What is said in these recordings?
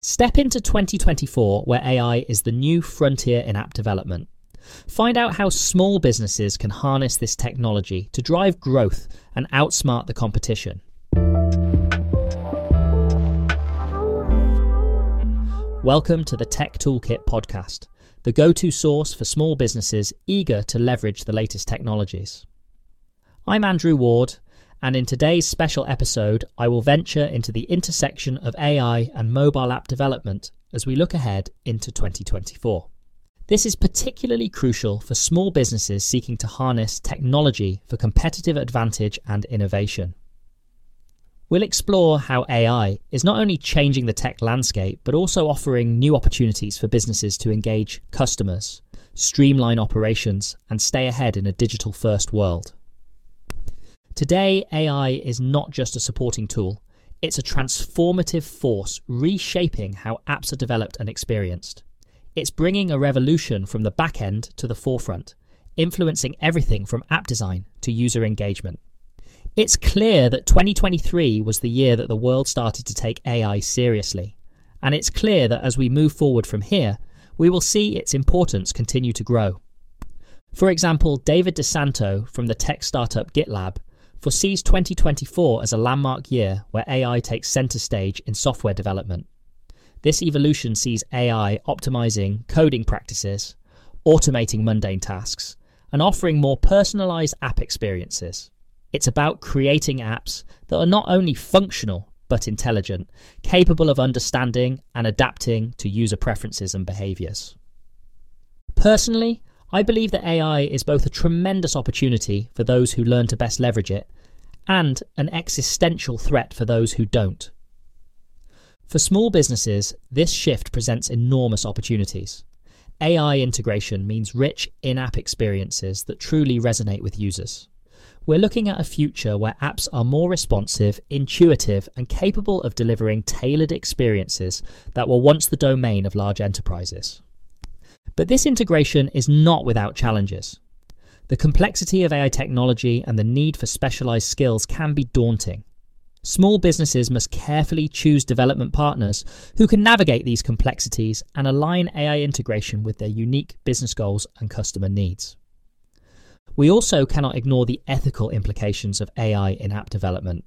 Step into 2024 where AI is the new frontier in app development. Find out how small businesses can harness this technology to drive growth and outsmart the competition. Welcome to the Tech Toolkit podcast, the go to source for small businesses eager to leverage the latest technologies. I'm Andrew Ward, and in today's special episode, I will venture into the intersection of AI and mobile app development as we look ahead into 2024. This is particularly crucial for small businesses seeking to harness technology for competitive advantage and innovation. We'll explore how AI is not only changing the tech landscape, but also offering new opportunities for businesses to engage customers, streamline operations, and stay ahead in a digital first world. Today, AI is not just a supporting tool, it's a transformative force reshaping how apps are developed and experienced. It's bringing a revolution from the back end to the forefront, influencing everything from app design to user engagement. It's clear that 2023 was the year that the world started to take AI seriously. And it's clear that as we move forward from here, we will see its importance continue to grow. For example, David DeSanto from the tech startup GitLab foresees 2024 as a landmark year where AI takes center stage in software development. This evolution sees AI optimizing coding practices, automating mundane tasks, and offering more personalized app experiences. It's about creating apps that are not only functional but intelligent, capable of understanding and adapting to user preferences and behaviors. Personally, I believe that AI is both a tremendous opportunity for those who learn to best leverage it and an existential threat for those who don't. For small businesses, this shift presents enormous opportunities. AI integration means rich in app experiences that truly resonate with users. We're looking at a future where apps are more responsive, intuitive, and capable of delivering tailored experiences that were once the domain of large enterprises. But this integration is not without challenges. The complexity of AI technology and the need for specialized skills can be daunting. Small businesses must carefully choose development partners who can navigate these complexities and align AI integration with their unique business goals and customer needs. We also cannot ignore the ethical implications of AI in app development.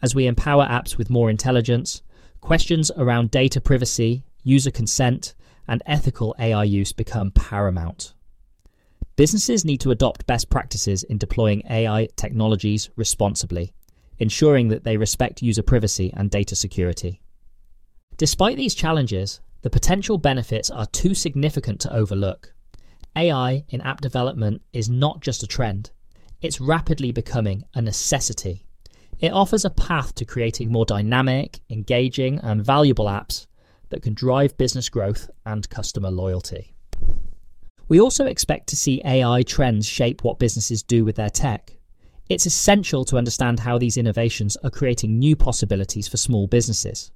As we empower apps with more intelligence, questions around data privacy, user consent, and ethical AI use become paramount. Businesses need to adopt best practices in deploying AI technologies responsibly, ensuring that they respect user privacy and data security. Despite these challenges, the potential benefits are too significant to overlook. AI in app development is not just a trend, it's rapidly becoming a necessity. It offers a path to creating more dynamic, engaging, and valuable apps that can drive business growth and customer loyalty. We also expect to see AI trends shape what businesses do with their tech. It's essential to understand how these innovations are creating new possibilities for small businesses.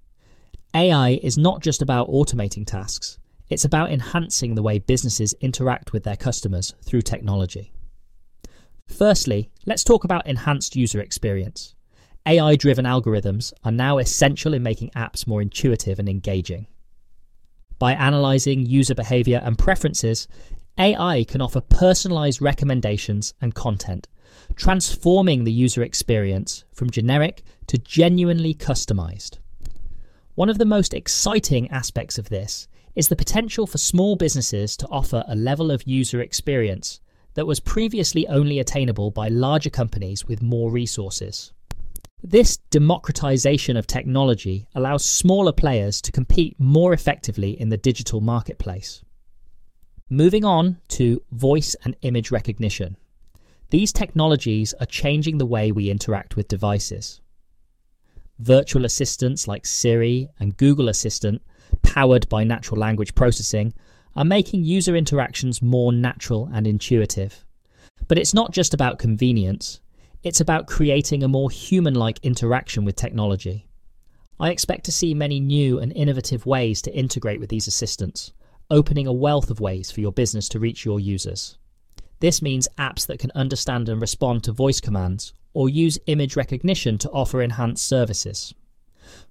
AI is not just about automating tasks, it's about enhancing the way businesses interact with their customers through technology. Firstly, let's talk about enhanced user experience. AI driven algorithms are now essential in making apps more intuitive and engaging. By analysing user behaviour and preferences, AI can offer personalised recommendations and content, transforming the user experience from generic to genuinely customised. One of the most exciting aspects of this is the potential for small businesses to offer a level of user experience that was previously only attainable by larger companies with more resources. This democratization of technology allows smaller players to compete more effectively in the digital marketplace. Moving on to voice and image recognition. These technologies are changing the way we interact with devices. Virtual assistants like Siri and Google Assistant, powered by natural language processing, are making user interactions more natural and intuitive. But it's not just about convenience, it's about creating a more human like interaction with technology. I expect to see many new and innovative ways to integrate with these assistants, opening a wealth of ways for your business to reach your users. This means apps that can understand and respond to voice commands or use image recognition to offer enhanced services.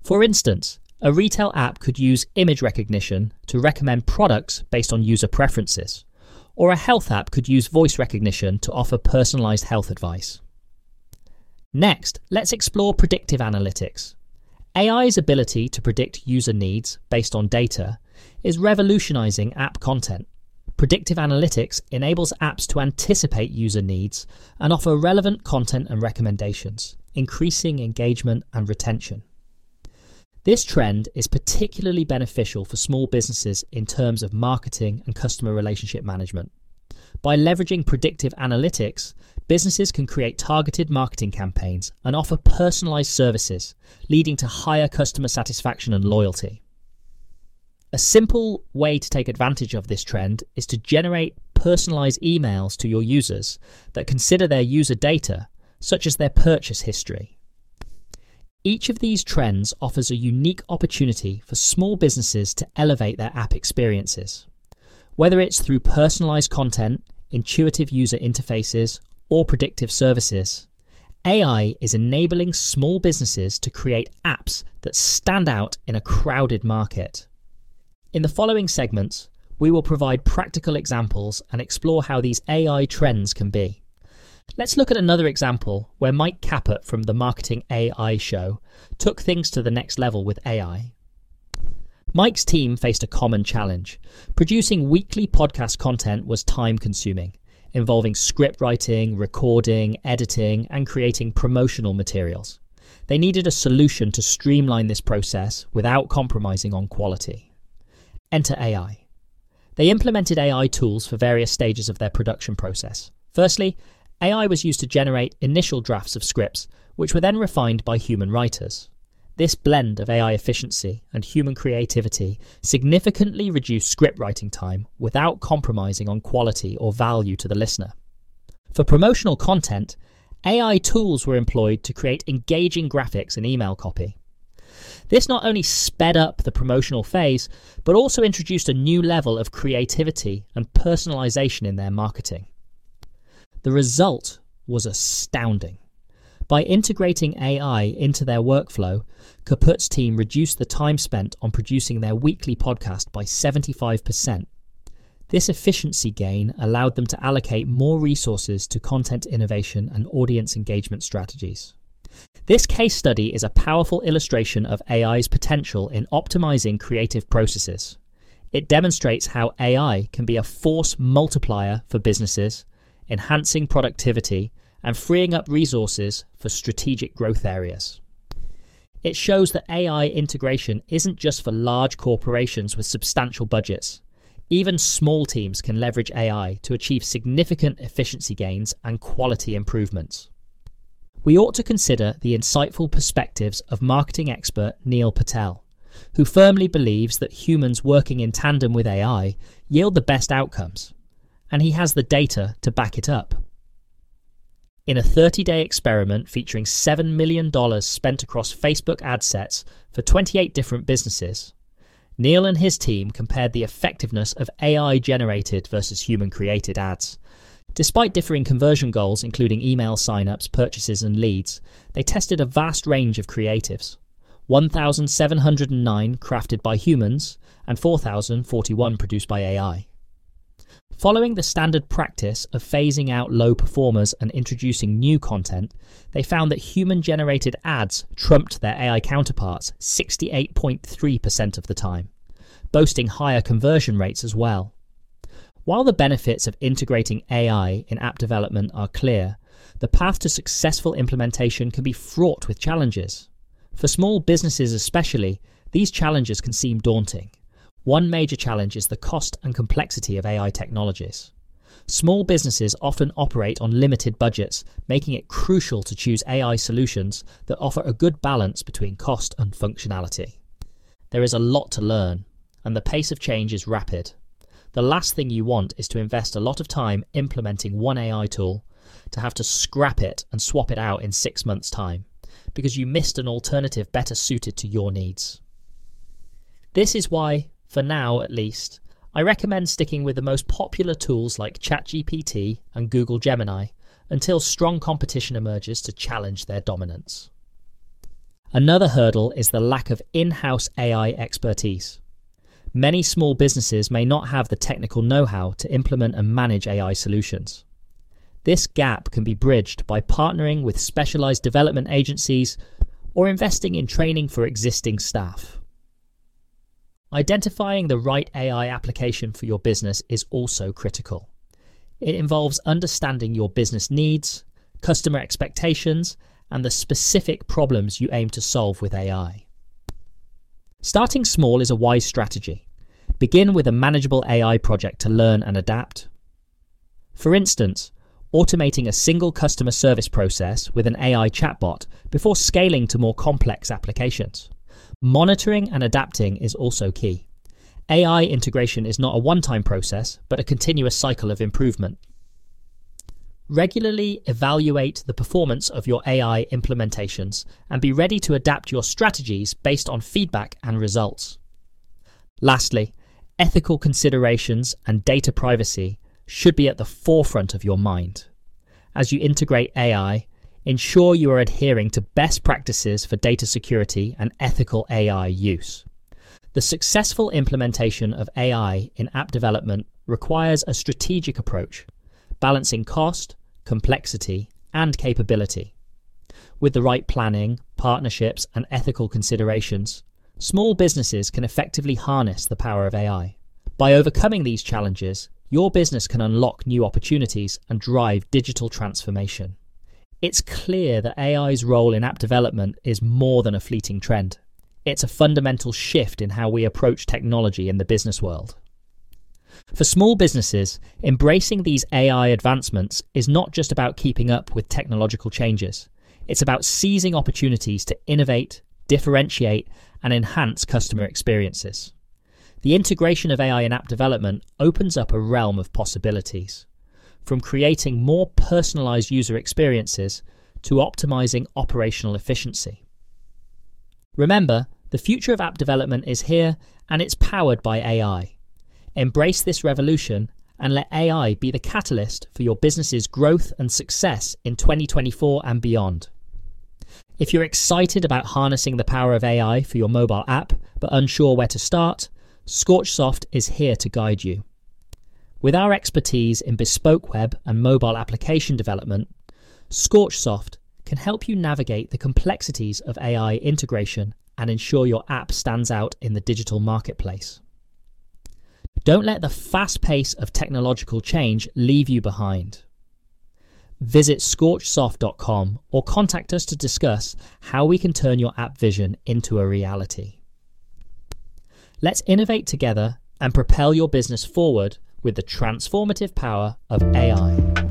For instance, A retail app could use image recognition to recommend products based on user preferences, or a health app could use voice recognition to offer personalized health advice. Next, let's explore predictive analytics. AI's ability to predict user needs based on data is revolutionizing app content. Predictive analytics enables apps to anticipate user needs and offer relevant content and recommendations, increasing engagement and retention. This trend is particularly beneficial for small businesses in terms of marketing and customer relationship management. By leveraging predictive analytics, businesses can create targeted marketing campaigns and offer personalized services, leading to higher customer satisfaction and loyalty. A simple way to take advantage of this trend is to generate personalized emails to your users that consider their user data, such as their purchase history. Each of these trends offers a unique opportunity for small businesses to elevate their app experiences. Whether it's through personalized content, intuitive user interfaces, or predictive services, AI is enabling small businesses to create apps that stand out in a crowded market. In the following segments, we will provide practical examples and explore how these AI trends can be. Let's look at another example where Mike Kaput from the Marketing AI show took things to the next level with AI. Mike's team faced a common challenge. Producing weekly podcast content was time consuming, involving script writing, recording, editing, and creating promotional materials. They needed a solution to streamline this process without compromising on quality. Enter AI. They implemented AI tools for various stages of their production process. Firstly, AI was used to generate initial drafts of scripts, which were then refined by human writers. This blend of AI efficiency and human creativity significantly reduced script writing time without compromising on quality or value to the listener. For promotional content, AI tools were employed to create engaging graphics and email copy. This not only sped up the promotional phase, but also introduced a new level of creativity and personalization in their marketing. The result was astounding. By integrating AI into their workflow, Kaput's team reduced the time spent on producing their weekly podcast by 75%. This efficiency gain allowed them to allocate more resources to content innovation and audience engagement strategies. This case study is a powerful illustration of AI's potential in optimizing creative processes. It demonstrates how AI can be a force multiplier for businesses enhancing productivity, and freeing up resources for strategic growth areas. It shows that AI integration isn't just for large corporations with substantial budgets. Even small teams can leverage AI to achieve significant efficiency gains and quality improvements. We ought to consider the insightful perspectives of marketing expert Neil Patel, who firmly believes that humans working in tandem with AI yield the best outcomes and he has the data to back it up. In a 30 day experiment featuring $7 million spent across Facebook ad sets for 28 different businesses, Neil and his team compared the effectiveness of AI generated versus human created ads. Despite differing conversion goals, including email signups, purchases, and leads, they tested a vast range of creatives 1,709 crafted by humans and 4,041 produced by AI. Following the standard practice of phasing out low performers and introducing new content, they found that human generated ads trumped their AI counterparts 68.3% of the time, boasting higher conversion rates as well. While the benefits of integrating AI in app development are clear, the path to successful implementation can be fraught with challenges. For small businesses, especially, these challenges can seem daunting. One major challenge is the cost and complexity of AI technologies. Small businesses often operate on limited budgets, making it crucial to choose AI solutions that offer a good balance between cost and functionality. There is a lot to learn, and the pace of change is rapid. The last thing you want is to invest a lot of time implementing one AI tool, to have to scrap it and swap it out in six months' time, because you missed an alternative better suited to your needs. This is why for now at least, I recommend sticking with the most popular tools like ChatGPT and Google Gemini until strong competition emerges to challenge their dominance. Another hurdle is the lack of in house AI expertise. Many small businesses may not have the technical know how to implement and manage AI solutions. This gap can be bridged by partnering with specialized development agencies or investing in training for existing staff. Identifying the right AI application for your business is also critical. It involves understanding your business needs, customer expectations, and the specific problems you aim to solve with AI. Starting small is a wise strategy. Begin with a manageable AI project to learn and adapt. For instance, automating a single customer service process with an AI chatbot before scaling to more complex applications. Monitoring and adapting is also key. AI integration is not a one time process, but a continuous cycle of improvement. Regularly evaluate the performance of your AI implementations and be ready to adapt your strategies based on feedback and results. Lastly, ethical considerations and data privacy should be at the forefront of your mind. As you integrate AI, ensure you are adhering to best practices for data security and ethical AI use. The successful implementation of AI in app development requires a strategic approach, balancing cost, complexity, and capability. With the right planning, partnerships, and ethical considerations, small businesses can effectively harness the power of AI. By overcoming these challenges, your business can unlock new opportunities and drive digital transformation. It's clear that AI's role in app development is more than a fleeting trend. It's a fundamental shift in how we approach technology in the business world. For small businesses, embracing these AI advancements is not just about keeping up with technological changes. It's about seizing opportunities to innovate, differentiate, and enhance customer experiences. The integration of AI in app development opens up a realm of possibilities, from creating more personalized user experiences to optimizing operational efficiency. Remember, the future of app development is here and it's powered by AI. Embrace this revolution and let AI be the catalyst for your business's growth and success in 2024 and beyond. If you're excited about harnessing the power of AI for your mobile app but unsure where to start, Scorchsoft is here to guide you. With our expertise in bespoke web and mobile application development, Scorchsoft can help you navigate the complexities of AI integration and ensure your app stands out in the digital marketplace. Don't let the fast pace of technological change leave you behind. Visit scorchsoft.com or contact us to discuss how we can turn your app vision into a reality. Let's innovate together and propel your business forward with the transformative power of AI.